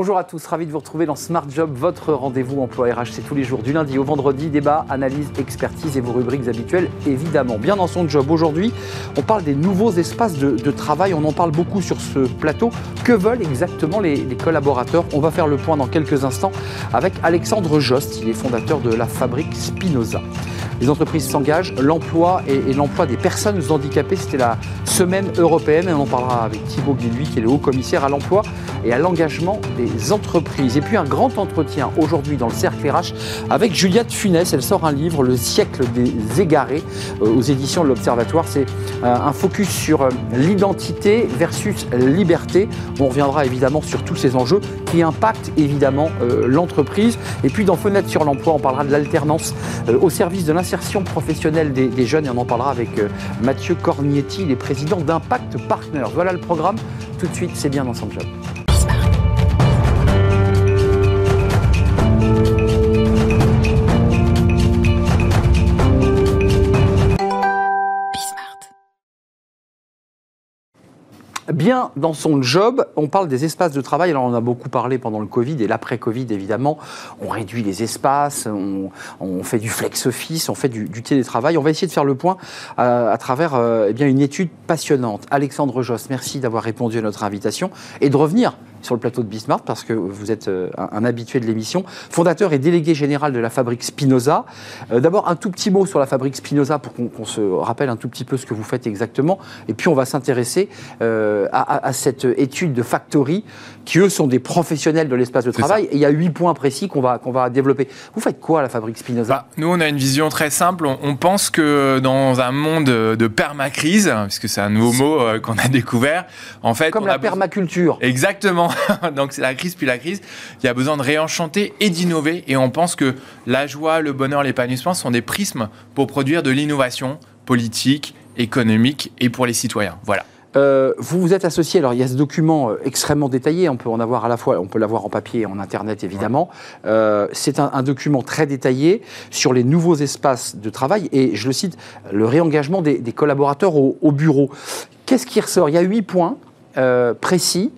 Bonjour à tous, ravi de vous retrouver dans Smart Job, votre rendez-vous emploi RH. C'est tous les jours, du lundi au vendredi, débat, analyse, expertise et vos rubriques habituelles, évidemment. Bien dans son job aujourd'hui, on parle des nouveaux espaces de, travail. On en parle beaucoup sur ce plateau. Que veulent exactement les, collaborateurs? On va faire le point dans quelques instants avec Alexandre Jost. Il est fondateur de la fabrique Spinoza. Les entreprises s'engagent, l'emploi et, l'emploi des personnes handicapées, c'était la semaine européenne et on en parlera avec Thibaut Guilluy qui est le haut commissaire à l'emploi et à l'engagement des entreprises. Et puis un grand entretien aujourd'hui dans le cercle RH avec Juliette Funès. Elle sort un livre, Le siècle des égarés, euh, aux éditions de l'Observatoire. C'est euh, un focus sur euh, l'identité versus liberté. On reviendra évidemment sur tous ces enjeux qui impactent évidemment l'entreprise. Et puis dans Fenêtre sur l'emploi, on parlera de l'alternance au service de l'insertion professionnelle des, jeunes et on en parlera avec Mathieu Cornietti, les présidents d'Impact Partners. Voilà le programme. Tout de suite, c'est bien dans son. Bien dans son job. On parle des espaces de travail. Alors, on a beaucoup parlé pendant le Covid et l'après-Covid, évidemment. On réduit les espaces, on, fait du flex-office, on fait du, télétravail. On va essayer de faire le point euh, à, travers euh, eh bien, une étude passionnante. Alexandre Joss, merci d'avoir répondu à notre invitation et de revenir sur le plateau de Bismarck parce que vous êtes euh, un, habitué de l'émission, fondateur et délégué général de la fabrique Spinoza. Euh, d'abord, un tout petit mot sur la fabrique Spinoza pour qu'on se rappelle un tout petit peu ce que vous faites exactement. Et puis, on va s'intéresser euh, à, cette étude de Factory qui, eux, sont des professionnels de l'espace de travail. Et il y a huit points précis qu'on va, qu'on va développer. Vous faites quoi à la fabrique Spinoza? Bah, Nous, on a une vision très simple. On, pense que dans un monde de permacrise, puisque c'est un nouveau mot qu'on a découvert, en fait... Comme la permaculture. Exactement. Donc c'est la crise puis la crise. Il y a besoin de réenchanter et d'innover. Et on pense que la joie, le bonheur, l'épanouissement sont des prismes pour produire de l'innovation politique, économique et pour les citoyens. Voilà. Euh, vous vous êtes associé, alors il y a ce document euh, extrêmement détaillé, on peut en avoir à la fois, on peut l'avoir en papier et en internet évidemment. Euh, c'est un, document très détaillé sur les nouveaux espaces de travail et je le cite, le réengagement des, collaborateurs au, au bureau. Qu'est-ce qui ressort? Il y a huit points précis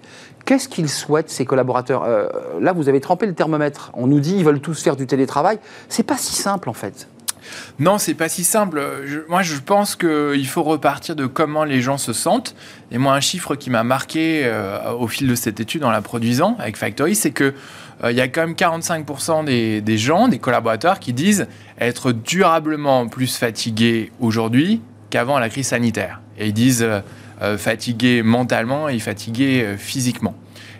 Qu'est-ce qu'ils souhaitent, ces collaborateurs euh, Là, vous avez trempé le thermomètre. On nous dit qu'ils veulent tous faire du télétravail. C'est pas si simple, en fait. Non, c'est pas si simple. moi, je pense qu'il faut repartir de comment les gens se sentent. Et moi, un chiffre qui m'a marqué euh, au fil de cette étude en la produisant avec Factory, c'est que euh, y a quand même 45% des, des, gens, des collaborateurs, qui disent être durablement plus fatigués aujourd'hui qu'avant la crise sanitaire. Et ils disent fatigué mentalement et fatigué euh, physiquement.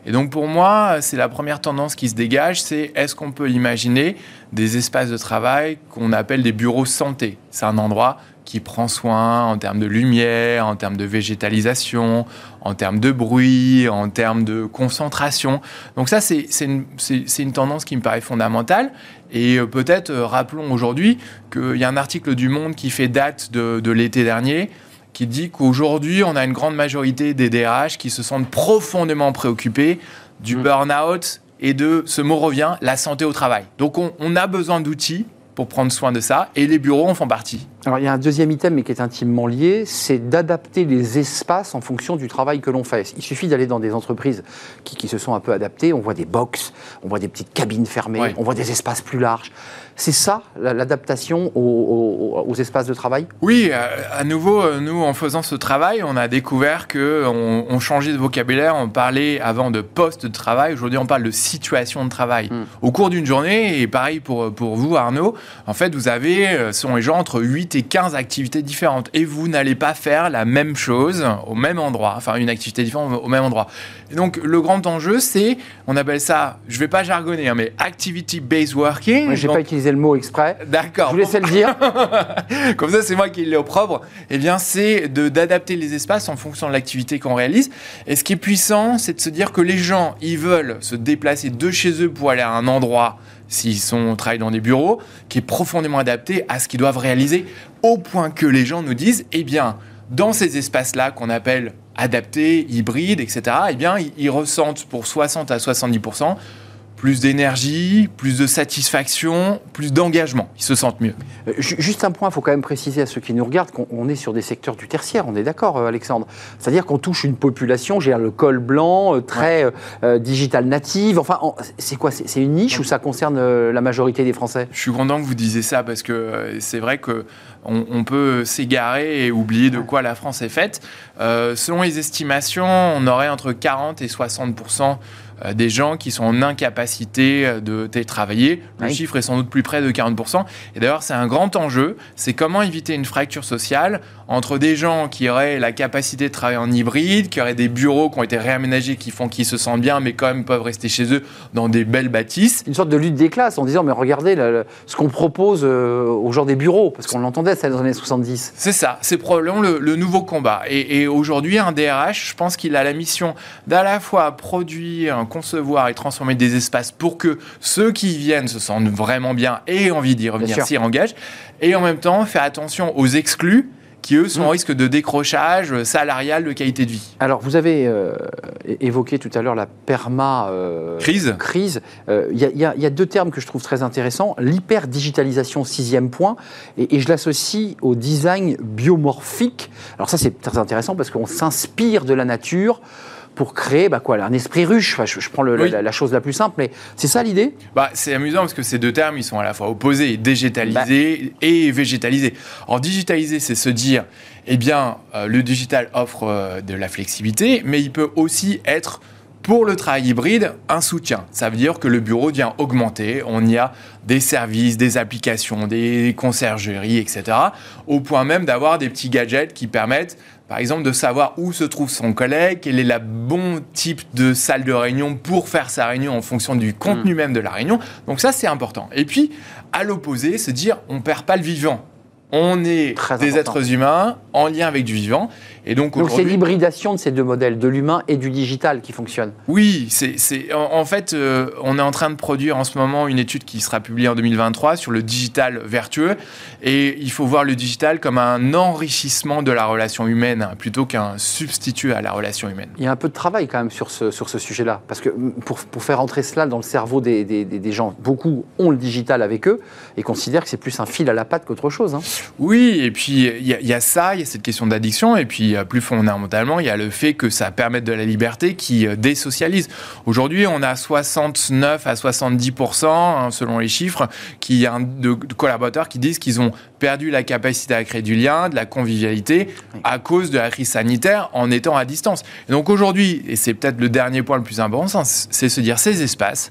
Et donc pour moi, c'est la première tendance qui se dégage, c'est est-ce qu'on peut imaginer des espaces de travail qu'on appelle des bureaux santé? C'est un endroit qui prend soin en termes de lumière, en termes de végétalisation, en termes de bruit, en termes de concentration. Donc ça, c'est une, une, tendance qui me paraît fondamentale. Et euh, peut-être rappelons aujourd'hui qu'il y a un article du Monde qui fait date de, de l'été dernier qui dit qu'aujourd'hui, on a une grande majorité des DRH qui se sentent profondément préoccupés du mm. burn-out et de, ce mot revient, la santé au travail. Donc on, a besoin d'outils pour prendre soin de ça, et les bureaux en font partie. Alors il y a un deuxième item, mais qui est intimement lié, c'est d'adapter les espaces en fonction du travail que l'on fait. Il suffit d'aller dans des entreprises qui, se sont un peu adaptées, on voit des box, on voit des petites cabines fermées, on voit des espaces plus larges. C'est ça, l'adaptation aux, espaces de travail? Oui, euh, à nouveau, euh, nous, en faisant ce travail, on a découvert qu'on on changeait de vocabulaire. On parlait avant de poste de travail. Aujourd'hui, on parle de situation de travail. Hmm. Au cours d'une journée, et pareil pour, pour vous, Arnaud, en fait, vous avez, euh, sont les gens, entre 8 et 15 activités différentes. Et vous n'allez pas faire la même chose au même endroit. Enfin, une activité différente au même endroit. Et donc, le grand enjeu, c'est, on appelle ça, je ne vais pas jargonner, hein, mais activity-based working. Je n'ai pas utilisé le mot exprès. D'accord. Je vous laissais le dire. Comme ça, c'est moi qui l'ai au propre. Eh bien, c'est d'adapter les espaces en fonction de l'activité qu'on réalise. Et ce qui est puissant, c'est de se dire que les gens, ils veulent se déplacer de chez eux pour aller à un endroit s'ils sont travaillent dans des bureaux, qui est profondément adapté à ce qu'ils doivent réaliser, au point que les gens nous disent, eh bien, dans ces espaces-là qu'on appelle adaptés, hybrides, etc., eh bien, ils ressentent pour 60 à 70% plus d'énergie, plus de satisfaction, plus d'engagement. Ils se sentent mieux. Euh, juste un point, il faut quand même préciser à ceux qui nous regardent qu'on est sur des secteurs du tertiaire, on est d'accord, euh, Alexandre C'est-à-dire qu'on touche une population, j'ai le col blanc, euh, très digital native. Enfin, c'est quoi C'est une niche ou ça concerne la majorité des Français? Je suis content que vous disiez ça parce que c'est vrai que on, peut s'égarer et oublier de quoi la France est faite. selon les estimations, on aurait entre 40 et 60% euh, des gens qui sont en incapacité euh, de télétravailler. Le chiffre est sans doute plus près de 40%. Et d'ailleurs, c'est un grand enjeu. C'est comment éviter une fracture sociale entre des gens qui auraient la capacité de travailler en hybride, qui auraient des bureaux qui ont été réaménagés, qui font qu'ils se sentent bien, mais quand même peuvent rester chez eux dans des belles bâtisses. Une sorte de lutte des classes en disant, mais regardez ce qu'on propose euh, aux gens des bureaux, parce qu'on l'entendait ça dans les années 70. C'est ça, c'est probablement le, nouveau combat. Et, et aujourd'hui, un DRH, je pense qu'il a la mission d'à la fois produire, concevoir et transformer des espaces pour que ceux qui y viennent se sentent vraiment bien et aient envie d'y revenir, s'y engagent, et en même temps faire attention aux exclus qui eux sont en mm. risque de décrochage salarial de qualité de vie. Alors vous avez euh, évoqué tout à l'heure la perma euh, crise. Crise. Euh, il y, a deux termes que je trouve très intéressants l'hyper-digitalisation, sixième point, et, et je l'associe au design biomorphique. Alors ça c'est très intéressant parce qu'on s'inspire de la nature pour créer bah quoi, un esprit ruche. Enfin, je, prends la, chose la plus simple, mais c'est ça l'idée? Bah, C'est amusant parce que ces deux termes, ils sont à la fois opposés, digitalisé bah. et végétalisé. Alors, digitalisé, c'est se dire, eh bien, euh, le digital offre euh, de la flexibilité, mais il peut aussi être pour le travail hybride, un soutien. Ça veut dire que le bureau vient augmenter. On y a des services, des applications, des conciergeries, etc. Au point même d'avoir des petits gadgets qui permettent par exemple, de savoir où se trouve son collègue, quel est le bon type de salle de réunion pour faire sa réunion en fonction du contenu mm. même de la réunion. Donc ça, c'est important. Et puis, à l'opposé, se dire, on ne perd pas le vivant. On est des êtres humains en lien avec du vivant. Et donc, donc c'est l'hybridation de ces deux modèles, de l'humain et du digital, qui fonctionne. Oui, c'est en, fait, euh, on est en train de produire en ce moment une étude qui sera publiée en 2023 sur le digital vertueux. Et il faut voir le digital comme un enrichissement de la relation humaine plutôt qu'un substitut à la relation humaine. Il y a un peu de travail quand même sur ce, sur ce sujet-là. Parce que pour, pour, faire entrer cela dans le cerveau des, des, des, gens, beaucoup ont le digital avec eux et considèrent que c'est plus un fil à la patte qu'autre chose. Hein. Oui, et puis il y, y, a ça, il y a cette question d'addiction. Et puis plus fondamentalement, il y a le fait que ça permette de la liberté qui euh, désocialise. Aujourd'hui, on a 69 à 70%, hein, selon les chiffres, qui, de, de collaborateurs qui disent qu'ils ont perdu la capacité à créer du lien, de la convivialité, à cause de la crise sanitaire en étant à distance. Et donc aujourd'hui, et c'est peut-être le dernier point le plus important, c'est se dire ces espaces,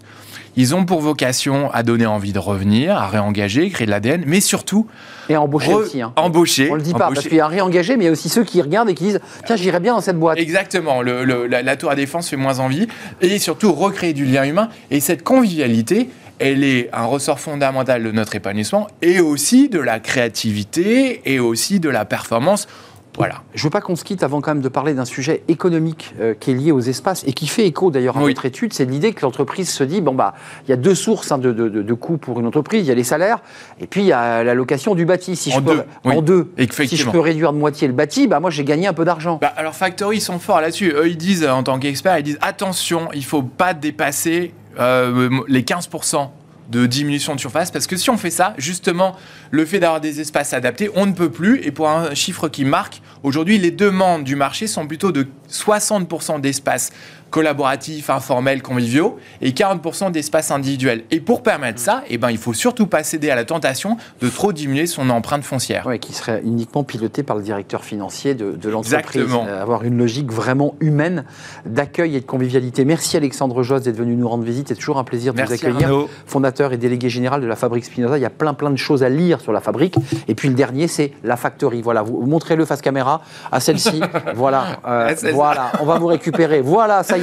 ils ont pour vocation à donner envie de revenir, à réengager, créer de l'ADN, mais surtout. Et embaucher aussi. Hein. Embaucher. On le dit pas, parce qu'il y a réengager, mais il y a aussi ceux qui regardent et qui disent Tiens, j'irai bien dans cette boîte. Exactement. la, tour à défense fait moins envie. Et surtout, recréer du lien humain. Et cette convivialité, elle est un ressort fondamental de notre épanouissement et aussi de la créativité et aussi de la performance voilà. Je ne veux pas qu'on se quitte avant quand même de parler d'un sujet économique euh, qui est lié aux espaces et qui fait écho d'ailleurs à votre étude. C'est l'idée que l'entreprise se dit bon bah il y a deux sources hein, de, de, coûts pour une entreprise. Il y a les salaires et puis il y a la location du bâti. Si en je deux, peux, en deux. Si je peux réduire de moitié le bâti, bah moi j'ai gagné un peu d'argent. Bah, alors Factory ils sont forts là-dessus. Eux ils disent en tant qu'experts ils disent attention il faut pas dépasser euh, les 15 de diminution de surface, parce que si on fait ça, justement, le fait d'avoir des espaces adaptés, on ne peut plus, et pour un chiffre qui marque, aujourd'hui, les demandes du marché sont plutôt de 60% d'espaces collaboratifs, informels, conviviaux, et 40% d'espace individuel. Et pour permettre ça, eh ben, il faut surtout pas céder à la tentation de trop diminuer son empreinte foncière. Oui, qui serait uniquement piloté par le directeur financier de, de l'entreprise. Euh, avoir une logique vraiment humaine d'accueil et de convivialité. Merci Alexandre Josse d'être venu nous rendre visite. C'est toujours un plaisir de vous accueillir. Fondateur et délégué général de la Fabrique Spinoza. Il y a plein plein de choses à lire sur la fabrique. Et puis le dernier, c'est la Factory. Voilà, vous, montrez-le face caméra à celle-ci. voilà, euh, voilà, on va vous récupérer. Voilà, ça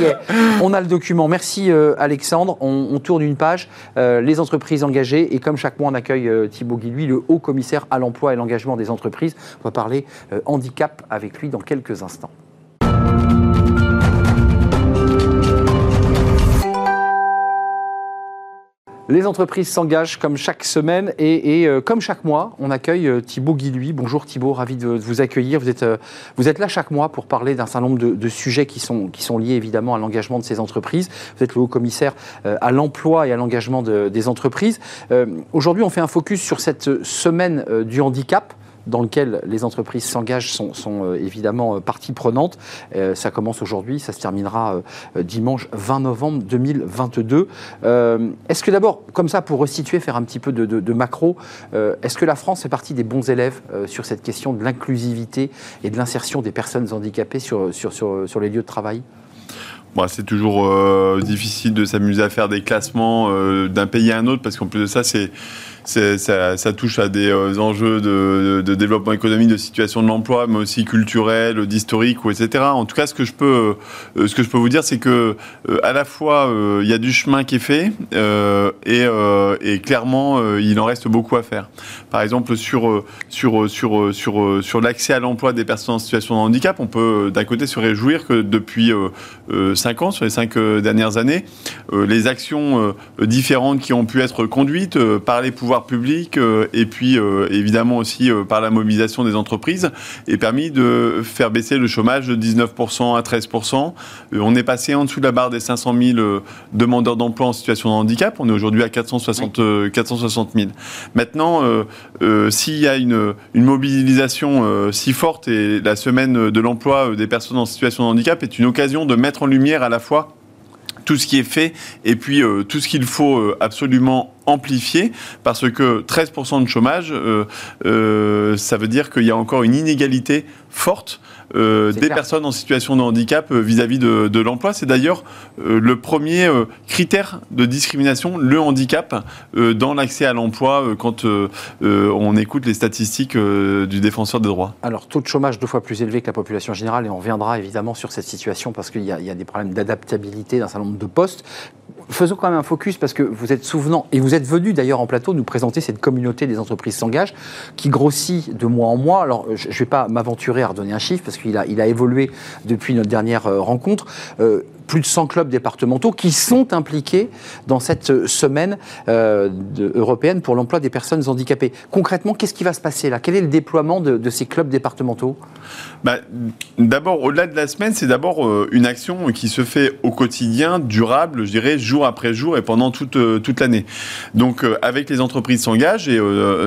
on a le document. Merci euh, Alexandre. On, tourne une page. Euh, les entreprises engagées. Et comme chaque mois, on accueille euh, Thibaut Guilluy, le haut commissaire à l'emploi et l'engagement des entreprises. On va parler handicap avec lui dans quelques instants. Les entreprises s'engagent comme chaque semaine et, euh, comme chaque mois, on accueille euh, Thibaut Guilhuy. Bonjour Thibaut, ravi de, vous accueillir. Vous êtes, euh, vous êtes là chaque mois pour parler d'un certain nombre de, sujets qui sont, liés évidemment à l'engagement de ces entreprises. Vous êtes le haut commissaire à l'emploi et à l'engagement de, des entreprises. Aujourd'hui, on fait un focus sur cette semaine du handicap dans lequel les entreprises s'engagent sont, euh, évidemment euh, partie prenante. Euh, ça commence aujourd'hui, ça se terminera dimanche 20 novembre 2022. est-ce que d'abord, comme ça, pour resituer, faire un petit peu de, macro, est-ce que la France fait partie des bons élèves sur cette question de l'inclusivité et de l'insertion des personnes handicapées sur les lieux de travail? Bon, c'est toujours difficile de s'amuser à faire des classements d'un pays à un autre parce qu'en plus de ça, c'est ça, touche à des euh, enjeux de, développement économique, de situation de l'emploi, mais aussi culturel, d'historique, etc. En tout cas, ce que je peux, euh, ce que je peux vous dire, c'est que euh, à la fois il y a du chemin qui est fait et, clairement il en reste beaucoup à faire. Par exemple, sur sur l'accès à l'emploi des personnes en situation de handicap, on peut d'un côté se réjouir que depuis cinq ans, sur les cinq dernières années, les actions différentes qui ont pu être conduites par les pouvoirs public euh, et puis euh, évidemment aussi euh, par la mobilisation des entreprises est permis de faire baisser le chômage de 19% à 13%. on est passé en dessous de la barre des 500 000 demandeurs d'emploi en situation de handicap. On est aujourd'hui à 460, 460 000. Maintenant, s'il y a une, une mobilisation si forte et la semaine de l'emploi des personnes en situation de handicap est une occasion de mettre en lumière à la fois tout ce qui est fait et puis tout ce qu'il faut absolument amplifié parce que 13% de chômage, euh, euh, ça veut dire qu'il y a encore une inégalité forte euh, des personnes en situation de handicap vis-à-vis de, l'emploi. C'est d'ailleurs le premier critère de discrimination, le handicap, dans l'accès à l'emploi quand on écoute les statistiques du défenseur des droits. Alors, taux de chômage deux fois plus élevé que la population générale, et on reviendra évidemment sur cette situation parce qu'il y, y, a des problèmes d'adaptabilité d'un certain nombre de postes faisons quand même un focus parce que vous êtes souvenant, et vous êtes venu d'ailleurs en plateau nous présenter cette communauté des entreprises s'engagent qui grossit de mois en mois. Alors, je ne vais pas m'aventurer à redonner un chiffre parce qu'il a, il a évolué depuis notre dernière euh, rencontre. Euh, plus de 100 clubs départementaux qui sont impliqués dans cette semaine euh, européenne pour l'emploi des personnes handicapées. Concrètement, qu'est-ce qui va se passer là? Quel est le déploiement de, ces clubs départementaux? Bah, D'abord, au-delà de la semaine, c'est d'abord euh, une action qui se fait au quotidien, durable, je dirais, jour après jour et pendant toute, euh, toute l'année. Donc, avec les entreprises s'engagent et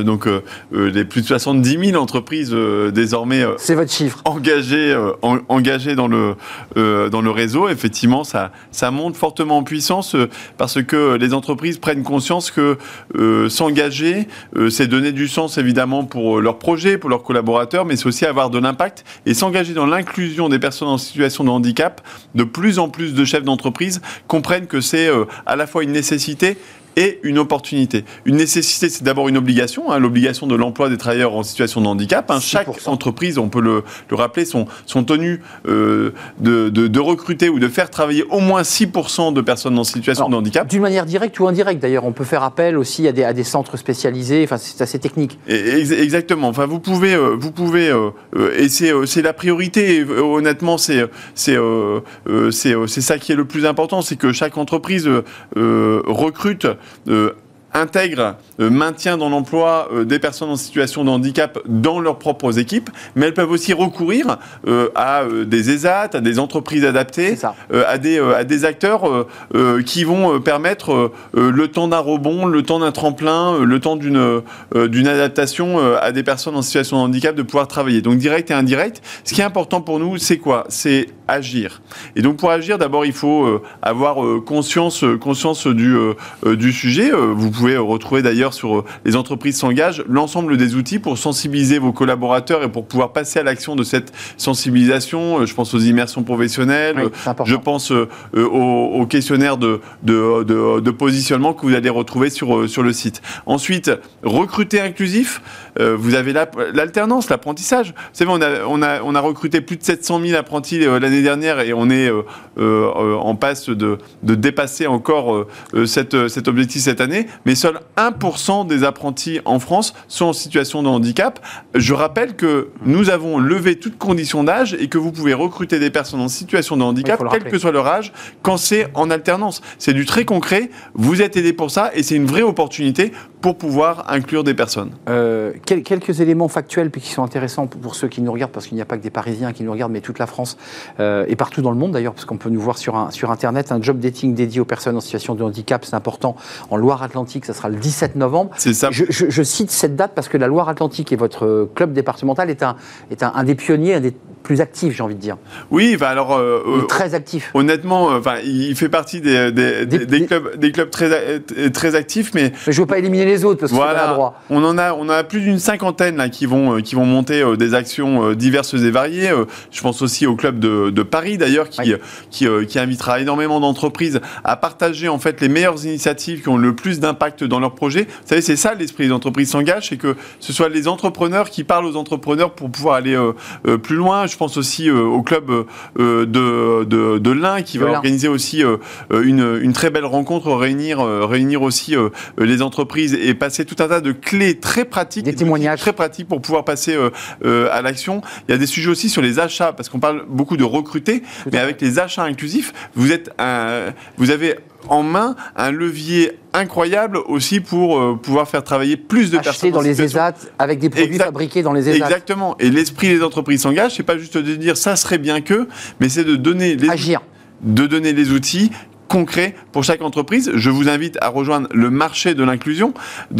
donc les plus de 70 000 entreprises désormais c'est votre chiffre engagées, engagées dans, le, dans le réseau, effectivement ça, ça monte fortement en puissance euh, parce que les entreprises prennent conscience que euh, s'engager, euh, c'est donner du sens évidemment pour leurs projets, pour leurs collaborateurs, mais c'est aussi avoir de l'impact et s'engager dans l'inclusion des personnes en situation de handicap. De plus en plus de chefs d'entreprise comprennent que c'est à la fois une nécessité et une opportunité. Une nécessité, c'est d'abord une obligation, hein, l'obligation de l'emploi des travailleurs en situation de handicap. Hein. Chaque entreprise, on peut le, le rappeler, sont, sont tenues euh, de, de, de, recruter ou de faire travailler au moins 6% de personnes en situation de handicap. D'une manière directe ou indirecte, d'ailleurs. On peut faire appel aussi à des, à des centres spécialisés. Enfin, c'est assez technique. exactement. Enfin, vous pouvez, euh, vous pouvez euh, et c'est la priorité. honnêtement, c'est c'est c'est ça qui est le plus important, c'est que chaque entreprise recrute euh, intègre, euh, maintient dans l'emploi euh, des personnes en situation de handicap dans leurs propres équipes, mais elles peuvent aussi recourir à des ESAT, à des entreprises adaptées, à, des, à des acteurs qui vont permettre le temps d'un rebond, le temps d'un tremplin, le temps d'une d'une adaptation à des personnes en situation de handicap de pouvoir travailler. Donc direct et indirect. Ce qui est important pour nous, c'est quoi? C'est agir. Et donc pour agir, d'abord il faut euh, avoir euh, conscience, euh, conscience du, du sujet. Vous pouvez retrouver d'ailleurs sur les entreprises s'engagent l'ensemble des outils pour sensibiliser vos collaborateurs et pour pouvoir passer à l'action de cette sensibilisation. Je pense aux immersions professionnelles, je pense aux, questionnaires de, de, de, de, positionnement que vous allez retrouver sur, sur le site. Ensuite, recruter inclusif. Vous avez l'alternance, l'apprentissage. Vous savez, on a, on, a, on a recruté plus de 700 000 apprentis l'année dernière et on est euh, euh, en passe de, dépasser encore euh, cette, cet objectif cette année. mais seul 1% des apprentis en France sont en situation de handicap. Je rappelle que nous avons levé toutes conditions d'âge et que vous pouvez recruter des personnes en situation de handicap, quel que soit leur âge, quand c'est en alternance. C'est du très concret, vous êtes aidé pour ça et c'est une vraie opportunité pour pouvoir inclure des personnes. Euh, quelques éléments factuels qui sont intéressants pour ceux qui nous regardent, parce qu'il n'y a pas que des Parisiens qui nous regardent, mais toute la France euh, et partout dans le monde d'ailleurs, parce qu'on peut nous voir sur, un, sur Internet. Un job dating dédié aux personnes en situation de handicap, c'est important. En Loire-Atlantique, ça sera le 17 novembre. C'est ça. Je, je, cite cette date parce que la Loire-Atlantique et votre club départemental est un, est un, un des pionniers, un des plus actif, j'ai envie de dire. Oui, bah alors. Euh, euh, très actif. Honnêtement, enfin, il fait partie des, des, des, clubs, des clubs très, très actifs, mais. Mais je veux pas éliminer les autres parce que voilà, pas droit. On en a, on a plus d'une cinquantaine là qui vont, qui vont monter des actions diverses et variées. je pense aussi au club de, de Paris d'ailleurs qui, qui, qui, invitera énormément d'entreprises à partager en fait les meilleures initiatives qui ont le plus d'impact dans leur projet. Vous savez, c'est ça l'esprit des entreprises s'engagent, c'est que ce soit les entrepreneurs qui parlent aux entrepreneurs pour pouvoir aller plus loin. Je pense aussi euh, au club euh, de, de, de l'Ain qui va organiser aussi euh, une, une, très belle rencontre, réunir, réunir aussi les entreprises et passer tout un tas de clés très pratiques, témoignages très pratiques pour pouvoir passer à l'action. Il y a des sujets aussi sur les achats parce qu'on parle beaucoup de recruter, mais avec les achats inclusifs, vous êtes un, vous avez en main un levier incroyable aussi pour euh, pouvoir faire travailler plus de Acheter personnes. dans les ESAT avec des produits fabriqués dans les ESAT. Exactement. Et l'esprit des entreprises s'engage, c'est pas juste de dire ça serait bien que, mais c'est de donner les Agir. de donner les outils concret pour chaque entreprise. Je vous invite à rejoindre le marché de l'inclusion,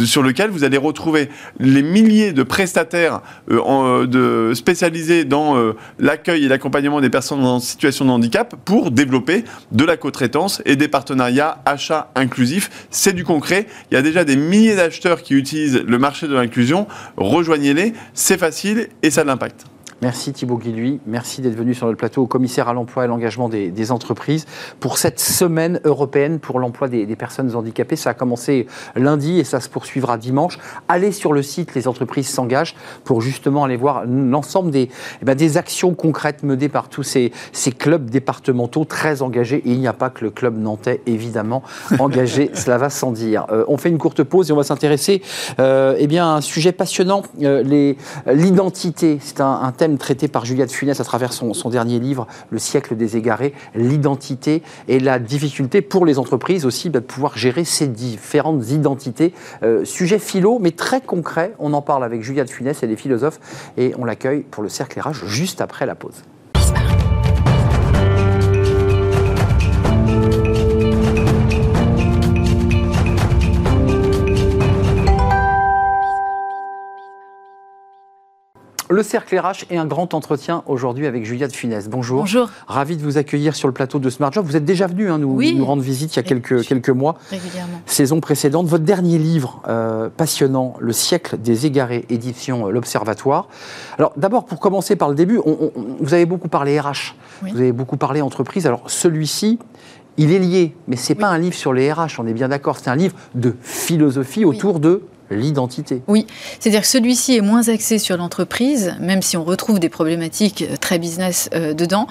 sur lequel vous allez retrouver les milliers de prestataires euh, euh, spécialisés dans euh, l'accueil et l'accompagnement des personnes en situation de handicap pour développer de la co-traitance et des partenariats achats inclusifs. C'est du concret. Il y a déjà des milliers d'acheteurs qui utilisent le marché de l'inclusion. Rejoignez-les, c'est facile et ça a de l'impact. Merci Thibaut Guilluy, merci d'être venu sur le plateau au commissaire à l'emploi et l'engagement des, entreprises pour cette semaine européenne pour l'emploi des, personnes handicapées. Ça a commencé lundi et ça se poursuivra dimanche. Allez sur le site Les entreprises s'engagent pour justement aller voir l'ensemble des, eh ben, des actions concrètes menées par tous ces, ces clubs départementaux très engagés. Et il n'y a pas que le club nantais, évidemment, engagé, cela va sans dire. Euh, on fait une courte pause et on va s'intéresser euh, eh bien, à un sujet passionnant, euh, l'identité. C'est un, un thème traité par Juliette Funès à travers son, dernier livre, Le siècle des égarés, l'identité et la difficulté pour les entreprises aussi bah, de pouvoir gérer ces différentes identités. Euh, sujet philo, mais très concret. On en parle avec Juliette Funès, elle est philosophe, et on l'accueille pour le cercle RH juste après la pause. Le cercle RH et un grand entretien aujourd'hui avec Juliette Funès. Bonjour. Bonjour. Ravi de vous accueillir sur le plateau de Smart Job. Vous êtes déjà venu hein, nous, nous, rendre visite il y a quelques, quelques mois. Régulièrement. Saison précédente. Votre dernier livre euh, passionnant, Le siècle des égarés, édition euh, L'Observatoire. Alors d'abord, pour commencer par le début, vous avez beaucoup parlé RH, vous avez beaucoup parlé entreprise. Alors celui-ci, il est lié, mais ce n'est pas un livre sur les RH, on est bien d'accord. C'est un livre de philosophie autour de l'identité. Oui, c'est-à-dire que celui-ci est moins axé sur l'entreprise, même si on retrouve des problématiques euh, très business euh, dedans.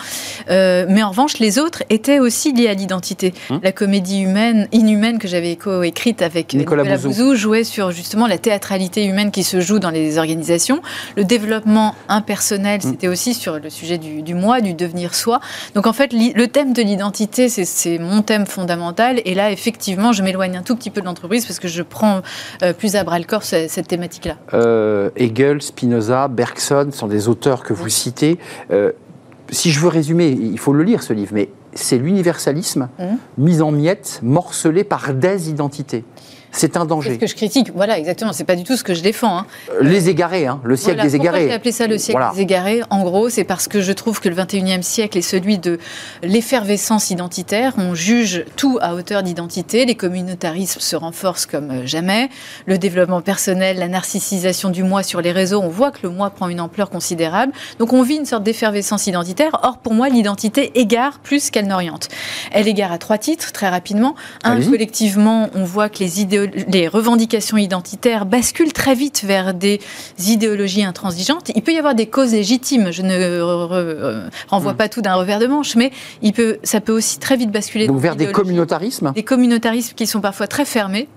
Euh, mais en revanche, les autres étaient aussi liés à l'identité. Hum. La comédie humaine, inhumaine que j'avais écrite avec Nicolas, Bouzou. jouait sur justement la théâtralité humaine qui se joue dans les organisations. Le développement impersonnel, hum. c'était aussi sur le sujet du, du, moi, du devenir soi. Donc en fait, le thème de l'identité, c'est mon thème fondamental. Et là, effectivement, je m'éloigne un tout petit peu de l'entreprise parce que je prends plus à bras le corps cette thématique-là euh, Hegel, Spinoza, Bergson sont des auteurs que vous citez. Euh, si je veux résumer, il faut le lire ce livre, mais c'est l'universalisme mmh. mis en miettes, morcelé par des identités. C'est un danger. C'est ce que je critique. Voilà, exactement. C'est pas du tout ce que je défends. Hein. Euh, les égarés, hein, le siècle des égarés. Pourquoi j'ai appelé ça le siècle des égarés? En gros, c'est parce que je trouve que le 21e siècle est celui de l'effervescence identitaire. On juge tout à hauteur d'identité. Les communautarismes se renforcent comme euh, jamais. Le développement personnel, la narcissisation du moi sur les réseaux, on voit que le moi prend une ampleur considérable. Donc on vit une sorte d'effervescence identitaire. Or, pour moi, l'identité égare plus qu'elle n'oriente. Elle égare à trois titres, très rapidement. Un, collectivement, on voit que les idées les revendications identitaires basculent très vite vers des idéologies intransigeantes. Il peut y avoir des causes légitimes. Je ne euh, renvoie hmm. pas tout d'un revers de manche, mais il peut, ça peut aussi très vite basculer vers des communautarismes? Des communautarismes qui sont parfois très fermés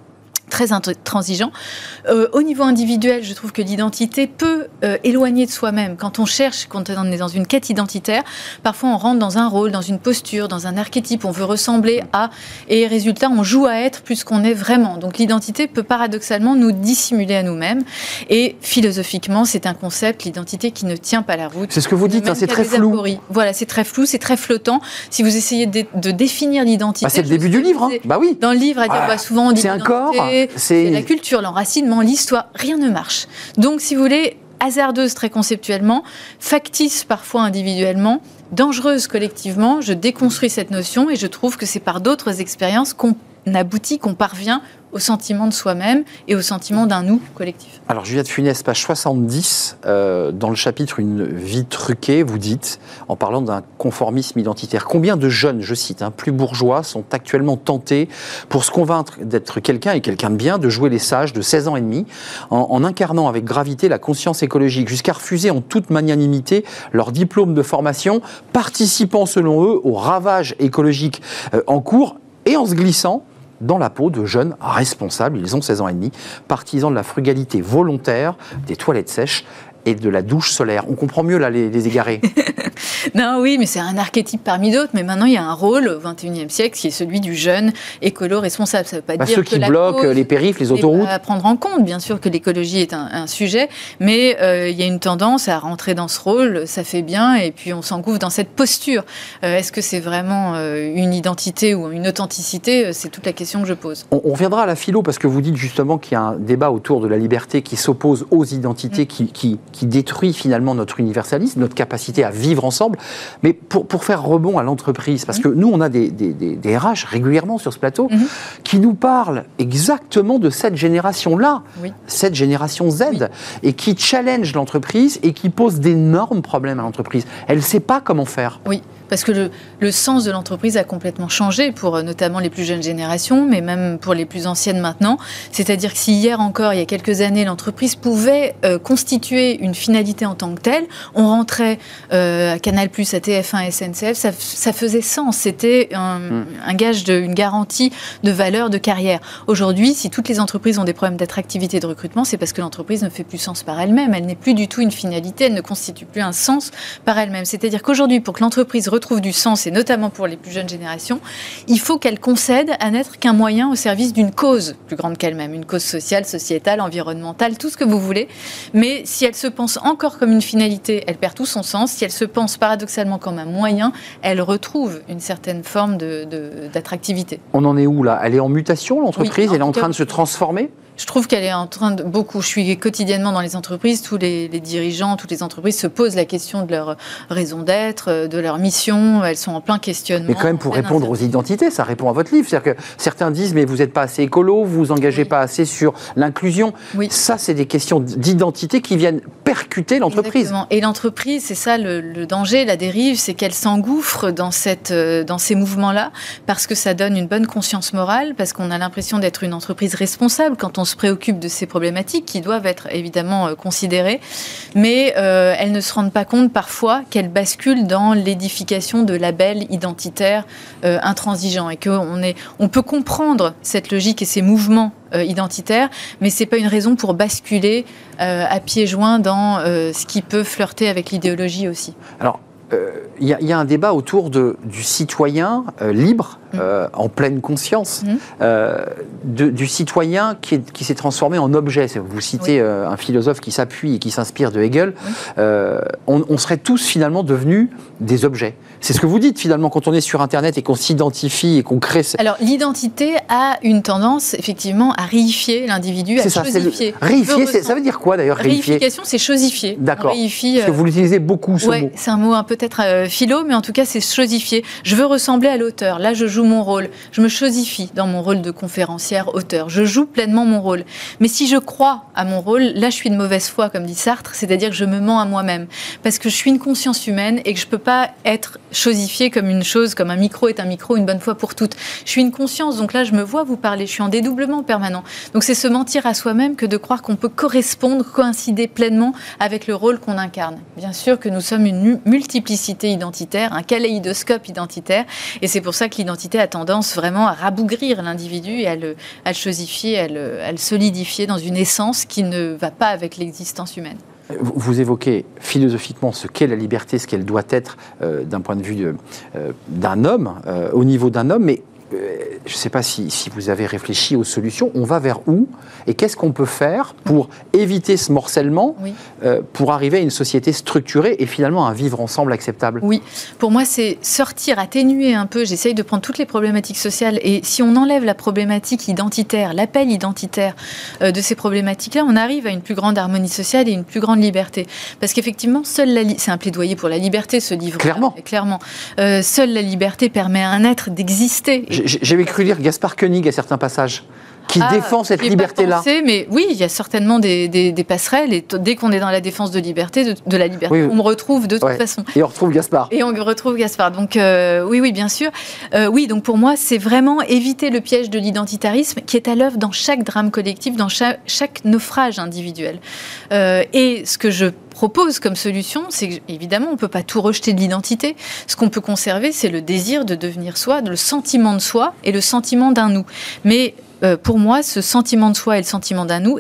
très intransigeant. Euh, au niveau individuel, je trouve que l'identité peut euh, éloigner de soi-même. Quand on cherche, quand on est dans une quête identitaire, parfois on rentre dans un rôle, dans une posture, dans un archétype, on veut ressembler à, et résultat, on joue à être plus qu'on est vraiment. Donc l'identité peut paradoxalement nous dissimuler à nous-mêmes. Et philosophiquement, c'est un concept, l'identité, qui ne tient pas la route. C'est ce que vous dites, hein, c'est très flou. Voilà, c'est très flou, c'est très flottant. Si vous essayez de, définir l'identité. Bah, c'est le début du livre, hein. bah oui. Dans le livre, à dire, ah, bah, souvent on dit c'est un corps, c'est la culture, l'enracinement, l'histoire, rien ne marche. Donc, si vous voulez, hasardeuse très conceptuellement, factice parfois individuellement, dangereuse collectivement, je déconstruis cette notion et je trouve que c'est par d'autres expériences qu'on aboutit, qu'on parvient au sentiment de soi-même et au sentiment d'un nous collectif. Alors Juliette Funès, page 70, euh, dans le chapitre Une vie truquée, vous dites, en parlant d'un conformisme identitaire, combien de jeunes, je cite, hein, plus bourgeois, sont actuellement tentés pour se convaincre d'être quelqu'un et quelqu'un de bien, de jouer les sages de 16 ans et demi, en, incarnant avec gravité la conscience écologique, jusqu'à refuser en toute magnanimité leur diplôme de formation, participant selon eux au ravage écologique euh, en cours et en se glissant dans la peau de jeunes responsables, ils ont 16 ans et demi, partisans de la frugalité volontaire, des toilettes sèches et de la douche solaire. On comprend mieux là les, les égarés. non, oui, mais c'est un archétype parmi d'autres. Mais maintenant, il y a un rôle au XXIe siècle qui est celui du jeune écolo responsable. Ça veut pas bah, dire ceux qui bloquent les périphes, les autoroutes. À prendre en compte, bien sûr, que l'écologie est un, sujet, mais euh, il y a une tendance à rentrer dans ce rôle. Ça fait bien, et puis on s'engouffre dans cette posture. Euh, est-ce que c'est vraiment euh, une identité ou une authenticité? C'est toute la question que je pose. On, on, reviendra à la philo parce que vous dites justement qu'il y a un débat autour de la liberté qui s'oppose aux identités, mm. qui, qui, qui détruit finalement notre universalisme, notre capacité à vivre ensemble. Mais pour, pour faire rebond à l'entreprise, parce que nous, on a des, des, des, RH régulièrement sur ce plateau mhm. qui nous parlent exactement de cette génération-là, cette génération Z, et qui challenge l'entreprise et qui pose d'énormes problèmes à l'entreprise. Elle ne sait pas comment faire. Oui parce que le, sens de l'entreprise a complètement changé pour euh, notamment les plus jeunes générations, mais même pour les plus anciennes maintenant. C'est-à-dire que si hier encore, il y a quelques années, l'entreprise pouvait euh, constituer une finalité en tant que telle, on rentrait euh, à Canal+, à TF1, SNCF, ça, faisait sens. C'était un, hmm. un, gage, de, une garantie de valeur, de carrière. Aujourd'hui, si toutes les entreprises ont des problèmes d'attractivité et de recrutement, c'est parce que l'entreprise ne fait plus sens par elle-même. Elle n'est plus du tout une finalité, elle ne constitue plus un sens par elle-même. C'est-à-dire qu'aujourd'hui, pour que l'entreprise trouve du sens, et notamment pour les plus jeunes générations, il faut qu'elle concède à n'être qu'un moyen au service d'une cause plus grande qu'elle-même, une cause sociale, sociétale, environnementale, tout ce que vous voulez. Mais si elle se pense encore comme une finalité, elle perd tout son sens. Si elle se pense paradoxalement comme un moyen, elle retrouve une certaine forme d'attractivité. De, On en est où là? Elle est en mutation, l'entreprise? Elle est en train de se transformer? Je trouve qu'elle est en train de beaucoup. Je suis quotidiennement dans les entreprises. Tous les, dirigeants, toutes les entreprises se posent la question de leur raison d'être, de leur mission. Elles sont en plein questionnement. Mais quand même, pour répondre aux identités, ça répond à votre livre. C'est-à-dire que certains disent, mais vous n'êtes pas assez écolo, vous vous engagez pas assez sur l'inclusion. Oui. Ça, c'est des questions d'identité qui viennent percuter l'entreprise. Et l'entreprise, c'est ça le, danger, la dérive, c'est qu'elle s'engouffre dans, euh, dans ces mouvements-là parce que ça donne une bonne conscience morale, parce qu'on a l'impression d'être une entreprise responsable quand on se préoccupe de ces problématiques qui doivent être évidemment euh, considérées, mais euh, elles ne se rendent pas compte parfois qu'elles basculent dans l'édification de labels identitaires intransigeants et qu'on on peut comprendre cette logique et ces mouvements identitaires, mais c'est pas une raison pour basculer à pieds joints dans ce qui peut flirter avec l'idéologie aussi. Il y, a un débat autour de, du citoyen libre Mm. Euh, en pleine conscience, mm. euh, du citoyen qui, qui s'est transformé en objet. Vous citez euh, un philosophe qui s'appuie et qui s'inspire de Hegel. On, serait tous finalement devenus des objets. C'est ce que vous dites finalement quand on est sur Internet et qu'on s'identifie et qu'on crée. Alors l'identité a une tendance effectivement à réifier l'individu, à ça, chosifier. Réifier, ça veut dire quoi d'ailleurs Réification, c'est chosifier. D'accord. Parce que vous l'utilisez beaucoup ce mot. C'est un mot peut-être philo, mais en tout cas c'est chosifier. Je veux ressembler à l'auteur. Là, je joue mon rôle, je me chosifie dans mon rôle de conférencière, auteur, je joue pleinement mon rôle. Mais si je crois à mon rôle, là je suis de mauvaise foi, comme dit Sartre, c'est-à-dire que je me mens à moi-même, parce que je suis une conscience humaine et que je ne peux pas être chosifiée comme une chose, comme un micro est un micro une bonne fois pour toutes. Je suis une conscience, donc là je me vois vous parler, je suis en dédoublement permanent. Donc c'est se mentir à soi-même que de croire qu'on peut correspondre, coïncider pleinement avec le rôle qu'on incarne. Bien sûr que nous sommes une multiplicité identitaire, un kaléidoscope identitaire. Et c'est pour ça que l'identité a tendance vraiment à rabougrir l'individu et à le, à chosifier, à le, à le solidifier dans une essence qui ne va pas avec l'existence humaine. Vous évoquez philosophiquement ce qu'est la liberté, ce qu'elle doit être euh, d'un point de vue euh, d'un homme, euh, au niveau d'un homme, mais je ne sais pas si, vous avez réfléchi aux solutions. On va vers où Et qu'est-ce qu'on peut faire pour éviter ce morcellement, euh, pour arriver à une société structurée et finalement à vivre ensemble acceptable? Oui, pour moi, c'est sortir, atténuer un peu. J'essaye de prendre toutes les problématiques sociales. Et si on enlève la problématique identitaire, l'appel identitaire euh, de ces problématiques-là, on arrive à une plus grande harmonie sociale et une plus grande liberté. Parce qu'effectivement, seule la c'est un plaidoyer pour la liberté, ce livre. Clairement. Clairement. Euh, seule la liberté permet à un être d'exister. J'avais cru lire Gaspard Koenig à certains passages qui ah, défend cette liberté-là. Mais oui, il y a certainement des, passerelles. Et dès qu'on est dans la défense de liberté, de, la liberté, on me retrouve de toute façon. Et on retrouve Gaspard. Et on retrouve Gaspard. Donc euh, oui, oui, bien sûr. Euh, oui, donc pour moi, c'est vraiment éviter le piège de l'identitarisme qui est à l'œuvre dans chaque drame collectif, dans chaque, chaque naufrage individuel. Euh, et ce que je propose comme solution, c'est évidemment, on ne peut pas tout rejeter de l'identité. Ce qu'on peut conserver, c'est le désir de devenir soi, le sentiment de soi et le sentiment d'un nous. Mais euh, pour moi, ce sentiment de soi et le sentiment d'un nous,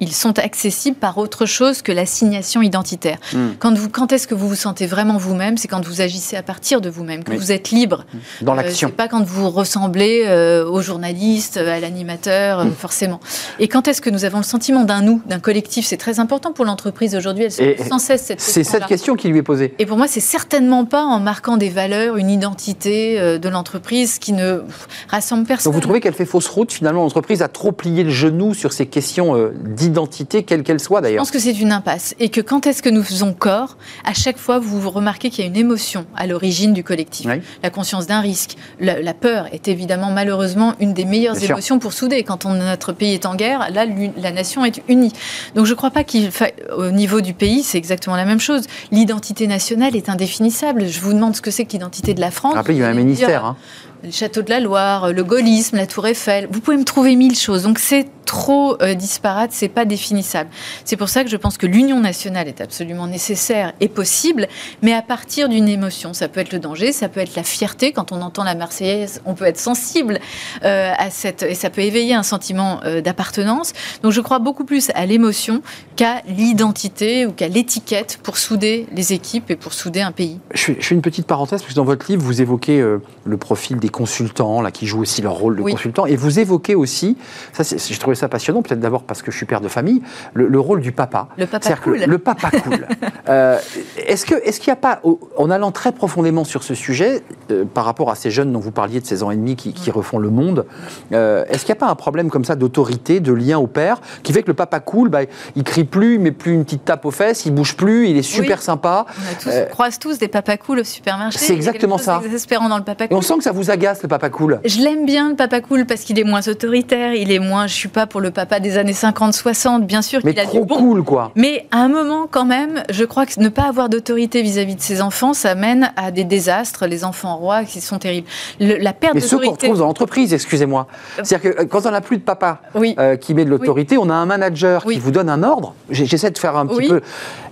ils sont accessibles par autre chose que l'assignation identitaire. Hmm. Quand, vous, quand est-ce que vous vous sentez vraiment vous-même C'est quand vous agissez à partir de vous-même, que vous êtes libre. Dans euh, l'action. pas quand vous ressemblez euh, au journaliste, à l'animateur, hmm. forcément. Et quand est-ce que nous avons le sentiment d'un nous, d'un collectif? C'est très important pour l'entreprise aujourd'hui. Elle se sans cesse cette C'est cette question qui lui est posée. Et pour moi, c'est certainement pas en marquant des valeurs, une identité de l'entreprise qui ne rassemble personne. Donc vous trouvez qu'elle fait fausse route finalement l'entreprise a trop plié le genou sur ces questions euh, d'identité, quelles qu'elles soient d'ailleurs. Je pense que c'est une impasse et que quand est-ce que nous faisons corps, à chaque fois vous remarquez qu'il y a une émotion à l'origine du collectif. La conscience d'un risque, la, peur est évidemment malheureusement une des meilleures émotions pour souder. Quand on, notre pays est en guerre, là la nation est unie. Donc je ne crois pas qu'il au niveau du pays, c'est exactement la même chose. L'identité nationale est indéfinissable. Je vous demande ce que c'est que l'identité de la France. Rappelez, il y a un ministère. Hein le château de la Loire, le gaullisme, la tour Eiffel. Vous pouvez me trouver mille choses. Donc c'est trop euh, disparate, c'est pas définissable. C'est pour ça que je pense que l'union nationale est absolument nécessaire et possible, mais à partir d'une émotion. Ça peut être le danger, ça peut être la fierté. Quand on entend la Marseillaise, on peut être sensible euh, à cette et ça peut éveiller un sentiment euh, d'appartenance. Donc je crois beaucoup plus à l'émotion qu'à l'identité ou qu'à l'étiquette pour souder les équipes et pour souder un pays. Je fais, une petite parenthèse parce que dans votre livre vous évoquez le profil des consultants là qui jouent aussi leur rôle de consultant et vous évoquez aussi ça, je trouvais ça passionnant, peut-être d'abord parce que je suis père de famille, le, rôle du papa. Le papa cool. le papa cool. Euh, est-ce qu'il est n'y a pas, en allant très profondément sur ce sujet, euh, par rapport à ces jeunes dont vous parliez de ces ans et demi qui, refont le monde, euh, est-ce qu'il n'y a pas un problème comme ça d'autorité, de lien au père, qui fait que le papa cool, bah, il crie plus, il met plus une petite tape aux fesses, il bouge plus, il est super sympa. On, croise tous des papas cool au supermarché. C'est exactement ça. Dans le papa cool. Et on sent que ça vous le papa cool. Je l'aime bien le papa cool parce qu'il est moins autoritaire, il est moins, je suis pas pour le papa des années 50-60, bien sûr a trop bon. cool, quoi. Mais à un moment, quand même, je crois que ne pas avoir d'autorité vis-à-vis de ses enfants, ça mène à des désastres. Les enfants rois qui sont terribles. la perte Mais ceux qu'on retrouve dans l'entreprise, excusez-moi. C'est-à-dire que euh, quand on n'a plus de papa euh, qui met de l'autorité, on a un manager qui vous donne un ordre. J'essaie de faire un petit peu.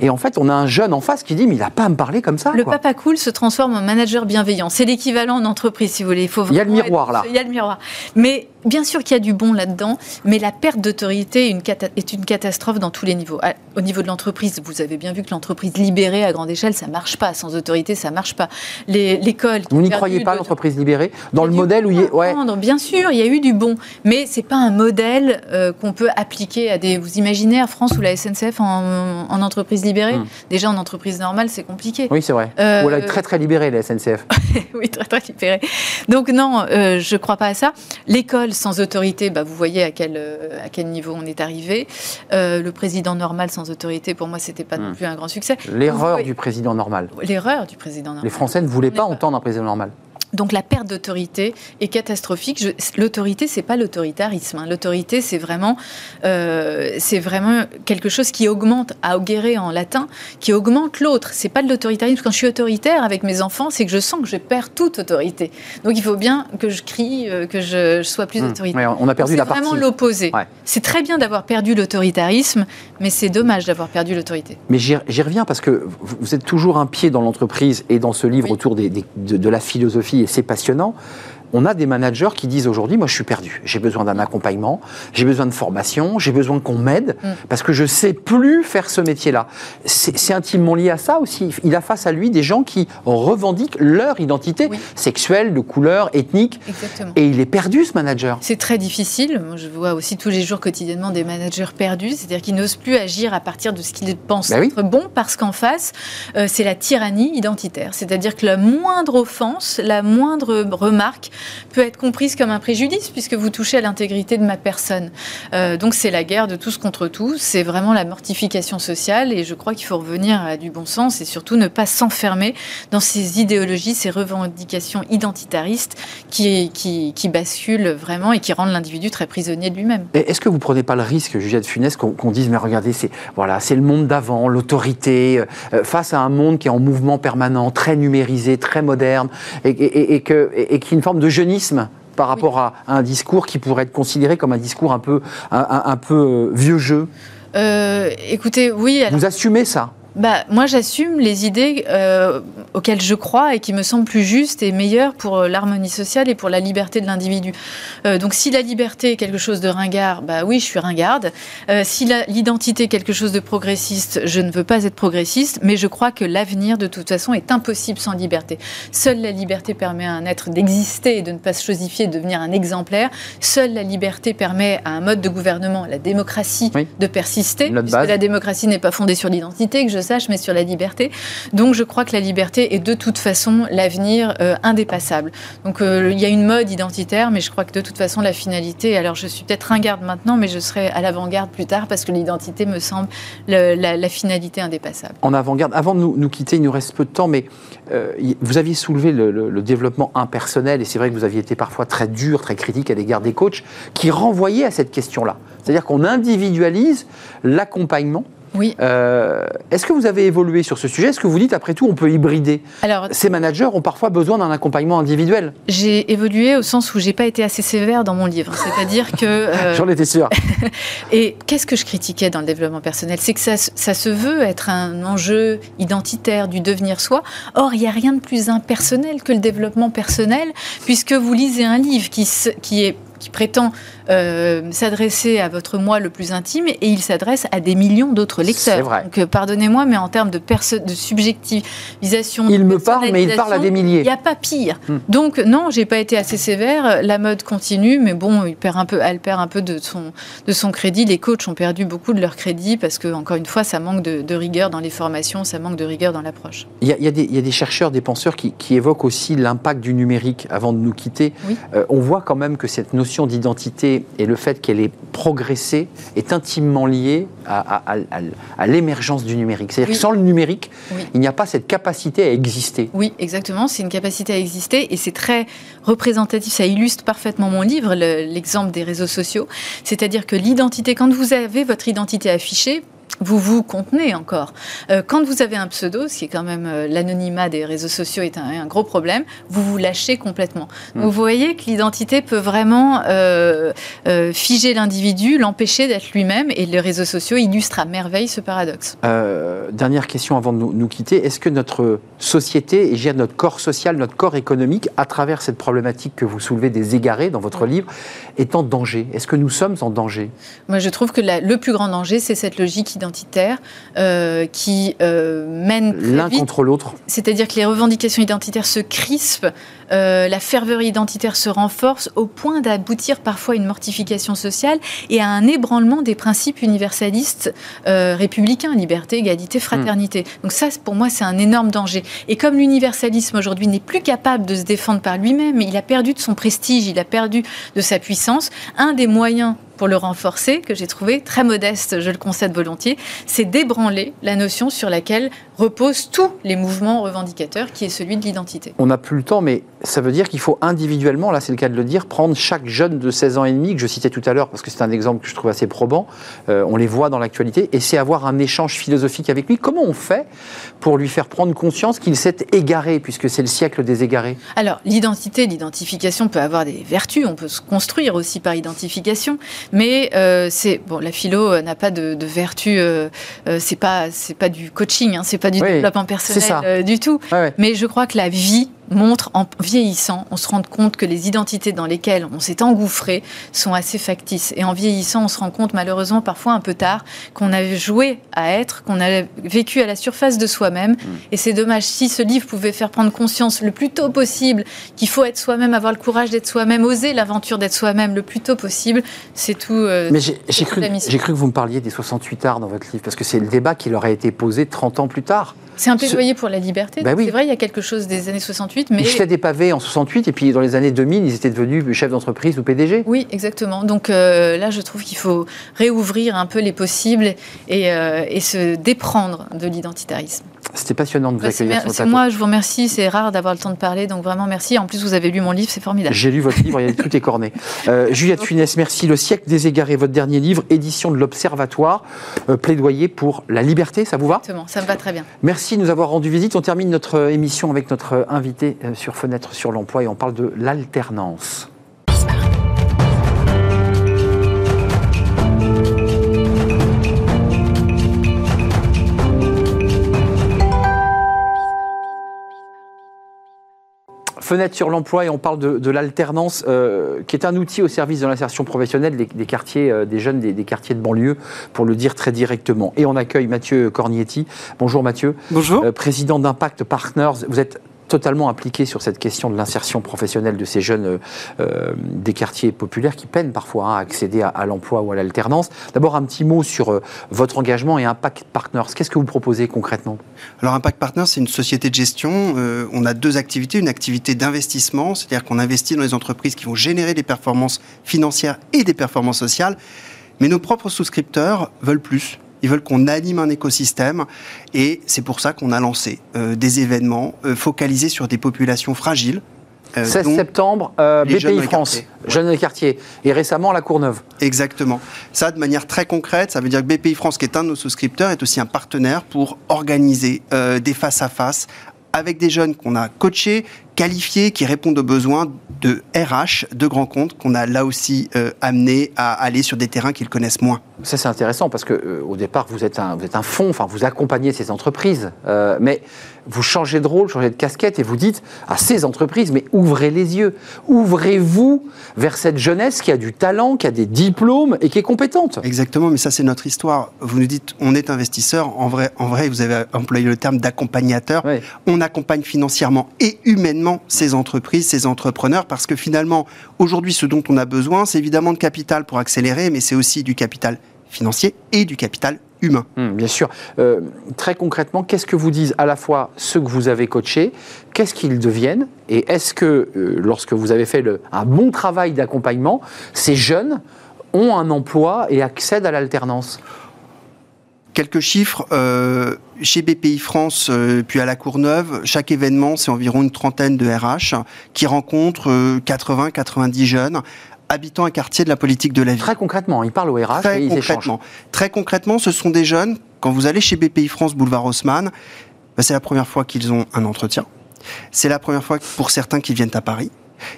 Et en fait, on a un jeune en face qui dit Mais il n'a pas à me parler comme ça. Le papa cool se transforme en manager bienveillant. C'est l'équivalent en entreprise, si vous voulez. Il, faut y a le miroir là. Il y a le miroir. Mais Bien sûr qu'il y a du bon là-dedans, mais la perte d'autorité est une catastrophe dans tous les niveaux. Au niveau de l'entreprise, vous avez bien vu que l'entreprise libérée à grande échelle, ça marche pas. Sans autorité, ça marche pas. L'école. Vous n'y croyez pas, l'entreprise libérée? Dans le modèle où il y a. Ouais. Bien sûr, il y a eu du bon, mais c'est pas un modèle euh, qu'on peut appliquer à des. Vous imaginez à France ou la SNCF en, entreprise libérée? Hmm. Déjà en entreprise normale, c'est compliqué. Oui, c'est vrai. Euh, ou elle est très très libérée, la SNCF. oui, très très libérée. Donc non, euh, je crois pas à ça. L'école sans autorité, bah, vous voyez à quel, à quel niveau on est arrivé. Euh, le président normal sans autorité, pour moi, c'était pas non hmm. plus un grand succès. L'erreur du président normal. L'erreur du président normal. Les Français ne voulaient pas, entendre un président normal. Donc la perte d'autorité est catastrophique. L'autorité, c'est pas l'autoritarisme. Hein. L'autorité, c'est vraiment, euh, c'est vraiment quelque chose qui augmente, augere en latin, qui augmente l'autre. C'est pas de l'autoritarisme. Quand je suis autoritaire avec mes enfants, c'est que je sens que je perds toute autorité. Donc il faut bien que je crie, euh, que je, sois plus mmh. autoritaire. on a perdu la partie. C'est vraiment l'opposé. C'est très bien d'avoir perdu l'autoritarisme, mais c'est dommage d'avoir perdu l'autorité. Mais j'y reviens parce que vous êtes toujours un pied dans l'entreprise et dans ce livre autour des, de la philosophie c'est passionnant on a des managers qui disent aujourd'hui, moi je suis perdu, j'ai besoin d'un accompagnement, j'ai besoin de formation, j'ai besoin qu'on m'aide, mm. parce que je ne sais plus faire ce métier-là. C'est intimement lié à ça aussi. Il a face à lui des gens qui revendiquent leur identité sexuelle, de couleur, ethnique. Et il est perdu ce manager. C'est très difficile. je vois aussi tous les jours quotidiennement des managers perdus, c'est-à-dire qu'ils n'osent plus agir à partir de ce qu'ils pensent bah être bon, parce qu'en face, euh, c'est la tyrannie identitaire. C'est-à-dire que la moindre offense, la moindre remarque, peut être comprise comme un préjudice puisque vous touchez à l'intégrité de ma personne. Euh, donc c'est la guerre de tous contre tous, c'est vraiment la mortification sociale et je crois qu'il faut revenir à du bon sens et surtout ne pas s'enfermer dans ces idéologies, ces revendications identitaristes qui, qui, qui basculent vraiment et qui rendent l'individu très prisonnier de lui-même. Est-ce que vous prenez pas le risque, Juliette Funès, qu'on dise mais regardez, c'est voilà, c'est le monde d'avant, l'autorité, euh, face à un monde qui est en mouvement permanent, très numérisé, très moderne, et, et, et, que, et, qui est une forme de jeunisme par rapport à, un discours qui pourrait être considéré comme un discours un peu, un, peu vieux jeu euh, Écoutez, oui. Vous assumez ça? Bah, Moi, j'assume les idées euh, auxquelles je crois et qui me semblent plus justes et meilleures pour euh, l'harmonie sociale et pour la liberté de l'individu. Euh, donc, si la liberté est quelque chose de ringard, bah oui, je suis ringarde. Euh, si l'identité est quelque chose de progressiste, je ne veux pas être progressiste, mais je crois que l'avenir, de toute façon, est impossible sans liberté. Seule la liberté permet à un être d'exister et de ne pas se chosifier, de devenir un exemplaire. Seule la liberté permet à un mode de gouvernement, la démocratie, de persister, puisque la démocratie n'est pas fondée sur l'identité, que je sache, mais sur la liberté. Donc je crois que la liberté est de toute façon l'avenir euh, indépassable. Donc euh, il y a une mode identitaire, mais je crois que de toute façon la finalité, alors je suis peut-être ringarde maintenant, mais je serai à l'avant-garde plus tard parce que l'identité me semble la, finalité indépassable. En avant-garde, avant de nous, quitter, il nous reste peu de temps, mais euh, vous aviez soulevé le, le développement impersonnel, et c'est vrai que vous aviez été parfois très dur, très critique à l'égard des coachs, qui renvoyaient à cette question-là. C'est-à-dire qu'on individualise l'accompagnement oui. Euh, est-ce que vous avez évolué sur ce sujet? Est-ce que vous dites, après tout, on peut hybrider? Alors, Ces managers ont parfois besoin d'un accompagnement individuel. J'ai évolué au sens où j'ai pas été assez sévère dans mon livre. C'est-à-dire que. Euh, J'en étais sûr. et qu'est-ce que je critiquais dans le développement personnel? C'est que ça, ça, se veut être un enjeu identitaire du devenir soi. Or, il n'y a rien de plus impersonnel que le développement personnel, puisque vous lisez un livre qui, qui est qui prétend euh, s'adresser à votre moi le plus intime et il s'adresse à des millions d'autres lecteurs. Vrai. Donc, euh, pardonnez-moi, mais en termes de, de subjectivisation, il me parle, mais il parle à des milliers. Il n'y a pas pire. Hmm. Donc, non, j'ai pas été assez sévère. La mode continue, mais bon, il perd un peu, elle perd un peu de son, de son crédit. Les coachs ont perdu beaucoup de leur crédit parce que, encore une fois, ça manque de, rigueur dans les formations, ça manque de rigueur dans l'approche. Il, y, a des chercheurs, des penseurs qui, évoquent aussi l'impact du numérique avant de nous quitter. Euh, on voit quand même que cette notion d'identité et le fait qu'elle ait progressé est intimement lié à, l'émergence du numérique. C'est-à-dire que sans le numérique, il n'y a pas cette capacité à exister. Oui, exactement. C'est une capacité à exister et c'est très représentatif. Ça illustre parfaitement mon livre, l'exemple des réseaux sociaux. C'est-à-dire que l'identité, quand vous avez votre identité affichée, vous vous contenez encore. Euh, quand vous avez un pseudo, ce qui est quand même euh, l'anonymat des réseaux sociaux est un, gros problème, vous vous lâchez complètement. Hmm. vous voyez que l'identité peut vraiment euh, figer l'individu, l'empêcher d'être lui-même, et les réseaux sociaux illustrent à merveille ce paradoxe. dernière question avant de nous, quitter. Est-ce que notre société, et notre corps social, notre corps économique, à travers cette problématique que vous soulevez des égarés dans votre livre, est en danger? Est-ce que nous sommes en danger? Moi, je trouve que le plus grand danger, c'est cette logique identitaire euh, qui euh, mène l'un contre l'autre. C'est-à-dire que les revendications identitaires se crispent, euh, la ferveur identitaire se renforce au point d'aboutir parfois à une mortification sociale et à un ébranlement des principes universalistes républicains, liberté, égalité, fraternité. Hmm. Donc ça, pour moi, c'est un énorme danger. Et comme l'universalisme aujourd'hui n'est plus capable de se défendre par lui-même, il a perdu de son prestige, il a perdu de sa puissance, un des moyens pour le renforcer, que j'ai trouvé très modeste, je le concède volontiers, c'est d'ébranler la notion sur laquelle reposent tous les mouvements revendicateurs, qui est celui de l'identité. On n'a plus le temps, mais ça veut dire qu'il faut individuellement, là c'est le cas de le dire, prendre chaque jeune de 16 ans et demi, que je citais tout à l'heure, parce que c'est un exemple que je trouve assez probant, euh, on les voit dans l'actualité, et c'est avoir un échange philosophique avec lui. Comment on fait pour lui faire prendre conscience qu'il s'est égaré, puisque c'est le siècle des égarés? Alors, l'identité, l'identification peut avoir des vertus, on peut se construire aussi par identification, mais euh, c'est, bon, la philo n'a pas de, de vertu, euh, c'est pas, c'est pas du coaching, hein, c'est pas du développement personnel du tout, mais je crois que la vie montre en vieillissant, on se rend compte que les identités dans lesquelles on s'est engouffré sont assez factices. Et en vieillissant, on se rend compte malheureusement parfois un peu tard qu'on a joué à être, qu'on a vécu à la surface de soi-même. Mm. Et c'est dommage si ce livre pouvait faire prendre conscience le plus tôt possible qu'il faut être soi-même, avoir le courage d'être soi-même, oser l'aventure d'être soi-même le plus tôt possible. C'est tout. Euh, Mais j'ai cru, cru, que vous me parliez des 68 arts dans votre livre, parce que c'est le débat qui leur a été posé 30 ans plus tard. C'est un plaidoyer pour la liberté. Bah c'est vrai, il y a quelque chose des années 68, mais... Ils jetaient des pavés en 68, et puis dans les années 2000, ils étaient devenus chefs d'entreprise ou PDG. Oui, exactement. Donc euh, là, je trouve qu'il faut réouvrir un peu les possibles et, euh, et se déprendre de l'identitarisme. C'était passionnant de vous bah, accueillir C'est moi, je vous remercie. C'est rare d'avoir le temps de parler, donc vraiment merci. En plus, vous avez lu mon livre, c'est formidable. J'ai lu votre livre, il y a tout écorné. Euh, Juliette Funès, merci. Le siècle des égarés, votre dernier livre, édition de l'Observatoire, euh, plaidoyer pour la liberté, ça vous va? Exactement, ça me va très bien. Merci de nous avoir rendu visite. On termine notre euh, émission avec notre invité sur Fenêtre sur l'emploi et on parle de l'alternance. Fenêtre sur l'emploi et on parle de, l'alternance, euh, qui est un outil au service de l'insertion professionnelle des, quartiers, euh, des jeunes des, quartiers de banlieue, pour le dire très directement. Et on accueille Mathieu Cornietti. Bonjour Mathieu. Bonjour. Euh, président d'Impact Partners. Vous êtes totalement impliqué sur cette question de l'insertion professionnelle de ces jeunes euh, des quartiers populaires qui peinent parfois hein, à accéder à, l'emploi ou à l'alternance. D'abord, un petit mot sur euh, votre engagement et Impact Partners. Qu'est-ce que vous proposez concrètement? Alors, Impact Partners, c'est une société de gestion. Euh, on a deux activités. Une activité d'investissement, c'est-à-dire qu'on investit dans les entreprises qui vont générer des performances financières et des performances sociales. Mais nos propres souscripteurs veulent plus. Ils veulent qu'on anime un écosystème et c'est pour ça qu'on a lancé euh, des événements euh, focalisés sur des populations fragiles. 16 euh, septembre, BPI France, Jeunes des quartiers, et récemment La Courneuve. Exactement. Ça, de manière très concrète, ça veut dire que BPI France, qui est un de nos souscripteurs, est aussi un partenaire pour organiser des face-à-face avec des jeunes qu'on a coachés, qualifiés, qui répondent aux besoins de RH, de grands comptes, qu'on a là aussi amené à aller sur des terrains qu'ils connaissent moins. Ça, c'est intéressant parce que euh, au départ, vous êtes un, fonds, vous accompagnez ces entreprises, euh, mais vous changez de rôle, changez de casquette et vous dites à ces entreprises, mais ouvrez les yeux, ouvrez-vous vers cette jeunesse qui a du talent, qui a des diplômes et qui est compétente. Exactement, mais ça, c'est notre histoire. Vous nous dites, on est investisseur. En vrai, en vrai, vous avez employé le terme d'accompagnateur. On accompagne financièrement et humainement ces entreprises, ces entrepreneurs, parce que finalement, aujourd'hui, ce dont on a besoin, c'est évidemment de capital pour accélérer, mais c'est aussi du capital financier et du capital humain. Hum, bien sûr. Euh, très concrètement, qu'est-ce que vous disent à la fois ceux que vous avez coachés, qu'est-ce qu'ils deviennent, et est-ce que euh, lorsque vous avez fait le, un bon travail d'accompagnement, ces jeunes ont un emploi et accèdent à l'alternance? Quelques chiffres, euh, chez BPI France, puis à la Courneuve, chaque événement, c'est environ une trentaine de RH qui rencontrent 80-90 jeunes habitants un quartier de la politique de la vie. Très concrètement, ils parlent au RH Très et ils concrètement. Très concrètement, ce sont des jeunes, quand vous allez chez BPI France, boulevard Haussmann, bah, c'est la première fois qu'ils ont un entretien. C'est la première fois pour certains qui viennent à Paris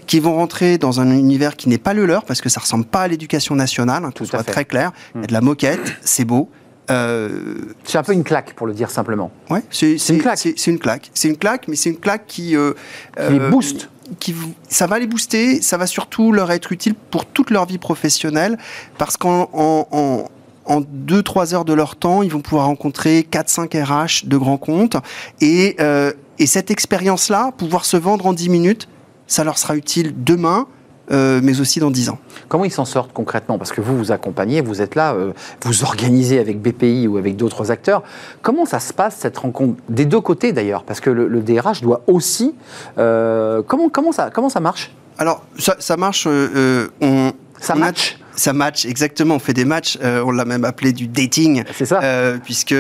qui vont rentrer dans un univers qui n'est pas le leur parce que ça ressemble pas à l'éducation nationale, hein, tout soit très clair. Il y a de la moquette, c'est beau, euh, c'est un peu une claque, pour le dire simplement. Ouais, c'est une claque. C'est une claque. C'est une claque, mais c'est une claque qui. Euh, qui les booste qui, ça va les booster, ça va surtout leur être utile pour toute leur vie professionnelle, parce qu'en en, en 2-3 heures de leur temps, ils vont pouvoir rencontrer 4-5 RH de grands comptes, et, euh, et cette expérience-là, pouvoir se vendre en 10 minutes, ça leur sera utile demain, euh, mais aussi dans 10 ans. Comment ils s'en sortent concrètement? Parce que vous, vous accompagnez, vous êtes là, euh, vous organisez avec BPI ou avec d'autres acteurs. Comment ça se passe, cette rencontre? Des deux côtés d'ailleurs, parce que le, DRH doit aussi... Euh, comment, comment, ça, comment ça marche? Alors, ça, marche... on, ça match? Ça match, exactement. On fait des matchs, on l'a même appelé du dating. C'est ça. Puisque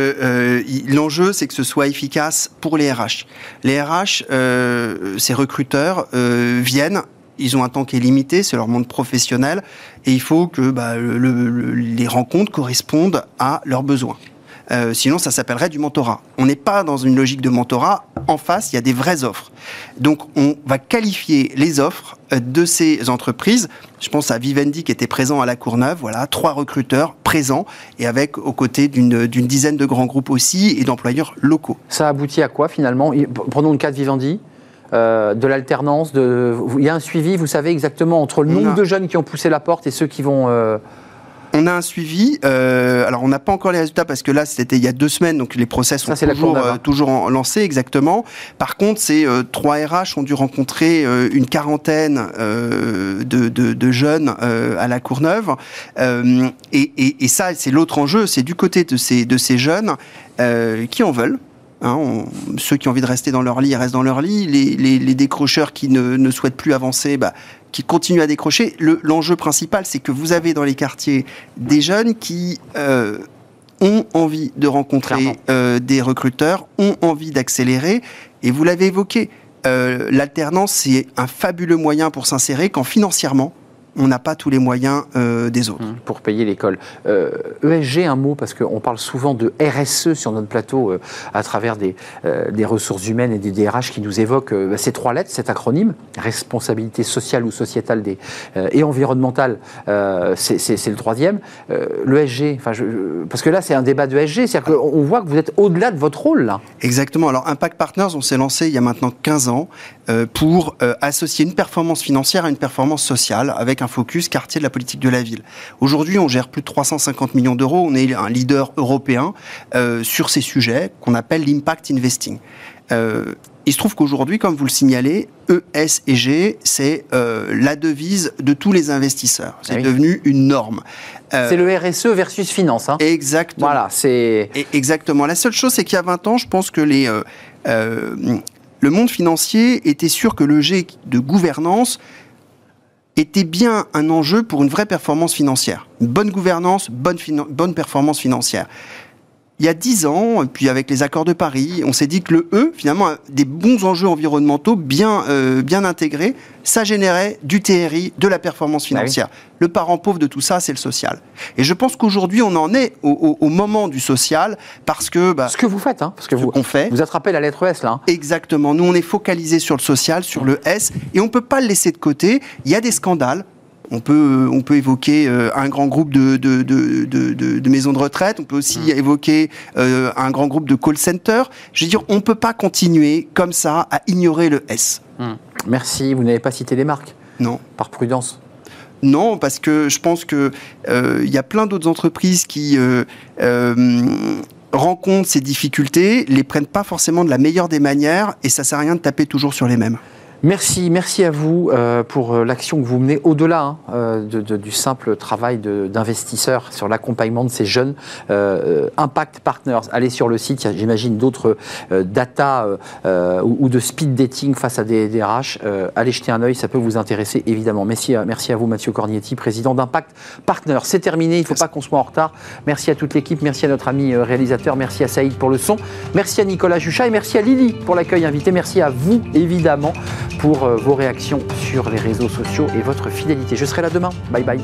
l'enjeu, c'est que ce soit efficace pour les RH. Les RH, ces recruteurs, viennent. Ils ont un temps qui est limité, c'est leur monde professionnel, et il faut que bah, le- le- les rencontres correspondent à leurs besoins. Euh, sinon, ça s'appellerait du mentorat. On n'est pas dans une logique de mentorat. En face, il y a des vraies offres. Donc, on va qualifier les offres euh, de ces entreprises. Je pense à Vivendi qui était présent à La Courneuve. Voilà, trois recruteurs présents et avec aux côtés d'une dizaine de grands groupes aussi et d'employeurs locaux. Ça aboutit à quoi finalement? Prenons le cas de Vivendi. Euh, de l'alternance, de... il y a un suivi, vous savez exactement, entre le nombre a- de jeunes qui ont poussé la porte et ceux qui vont... euh, On a un suivi. euh, alors, on n'a pas encore les résultats parce que là, c'était il y a deux semaines, donc les procès sont Ça, toujours, euh, en- lancés exactement. Par contre, ces euh, trois RH ont dû rencontrer euh, une quarantaine euh, de, de- de jeunes euh, à la Courneuve. Euh, et, et- et ça, c'est l'autre enjeu. C'est du côté de ces, de ces jeunes euh, qui en veulent. Hein, on- ceux qui ont envie de rester dans leur lit restent dans leur lit. Les, les- les décrocheurs qui ne, ne souhaitent plus avancer, bah, qui continuent à décrocher. Le- L'enjeu principal, c'est que vous avez dans les quartiers des jeunes qui euh, ont envie de rencontrer euh, des recruteurs, ont envie d'accélérer. Et vous l'avez évoqué, euh, l'alternance, c'est un fabuleux moyen pour s'insérer quand financièrement, on n'a pas tous les moyens euh, des autres. pour payer l'école. Euh, ESG, un mot, parce qu'on parle souvent de RSE sur notre plateau euh, à travers des, des ressources humaines et des DRH qui nous évoquent bah, ces trois lettres, cet acronyme, responsabilité sociale ou sociétale des, et environnementale, c'est le troisième. L'ESG, parce que là c'est un débat de ESG, c'est-à-dire qu'on on voit que vous êtes au-delà de votre rôle là. Exactement. Alors, Impact Partners, on s'est lancé il y a maintenant 15 ans pour associer une performance financière à une performance sociale avec un focus quartier de la politique de la ville. Aujourd'hui, on gère plus de 350 millions d'euros. On est un leader européen euh, sur ces sujets qu'on appelle l'impact investing. Euh, il se trouve qu'aujourd'hui, comme vous le signalez, ES et G, c'est euh, la devise de tous les investisseurs. C'est Ah oui. devenu une norme. Euh, C'est le RSE versus finance. Hein. Exactement. Voilà, c'est. Exactement. La seule chose, c'est qu'il y a 20 ans, je pense que les, le monde financier était sûr que le G de gouvernance était bien un enjeu pour une vraie performance financière. Une bonne gouvernance, bonne, bonne performance financière. Il y a 10 ans, et puis avec les accords de Paris, on s'est dit que le E, finalement, a des bons enjeux environnementaux bien, euh, bien intégrés, ça générait du TRI, de la performance Ah oui. financière. Le parent pauvre de tout ça, c'est le social. Et je pense qu'aujourd'hui, on en est au, au- au moment du social, parce que bah, Ce que vous faites, hein, parce que vous, qu'on fait, vous attrapez la lettre S là. hein. Exactement. Nous, on est focalisé sur le social, sur le S, et on peut pas le laisser de côté. Il y a des scandales. On peut, on peut évoquer euh, un grand groupe de, de, de, de- maisons de retraite. On peut aussi évoquer euh, un grand groupe de call center. Je veux dire, on peut pas continuer comme ça à ignorer le S. Merci, vous n'avez pas cité les marques, Non. par prudence? Non, parce que je pense que euh, y a plein d'autres entreprises qui euh, euh, rencontrent ces difficultés, les prennent pas forcément de la meilleure des manières, et ça sert à rien de taper toujours sur les mêmes. Merci, merci à vous euh, pour euh, l'action que vous menez au-delà hein, euh, de- de- du simple travail d'investisseur sur l'accompagnement de ces jeunes. Euh, Impact Partners, allez sur le site, j'imagine d'autres euh, data euh, ou, de speed dating face à des DRH. Euh, allez jeter un œil, ça peut vous intéresser évidemment. Merci, merci à vous Mathieu Cornietti, président d'Impact Partners. C'est terminé, il ne faut pas qu'on soit en retard. Merci à toute l'équipe, merci à notre ami réalisateur, merci à Saïd pour le son, merci à Nicolas Juchat et merci à Lily pour l'accueil invité. Merci à vous évidemment pour euh, vos réactions sur les réseaux sociaux et votre fidélité. Je serai là demain. Bye bye.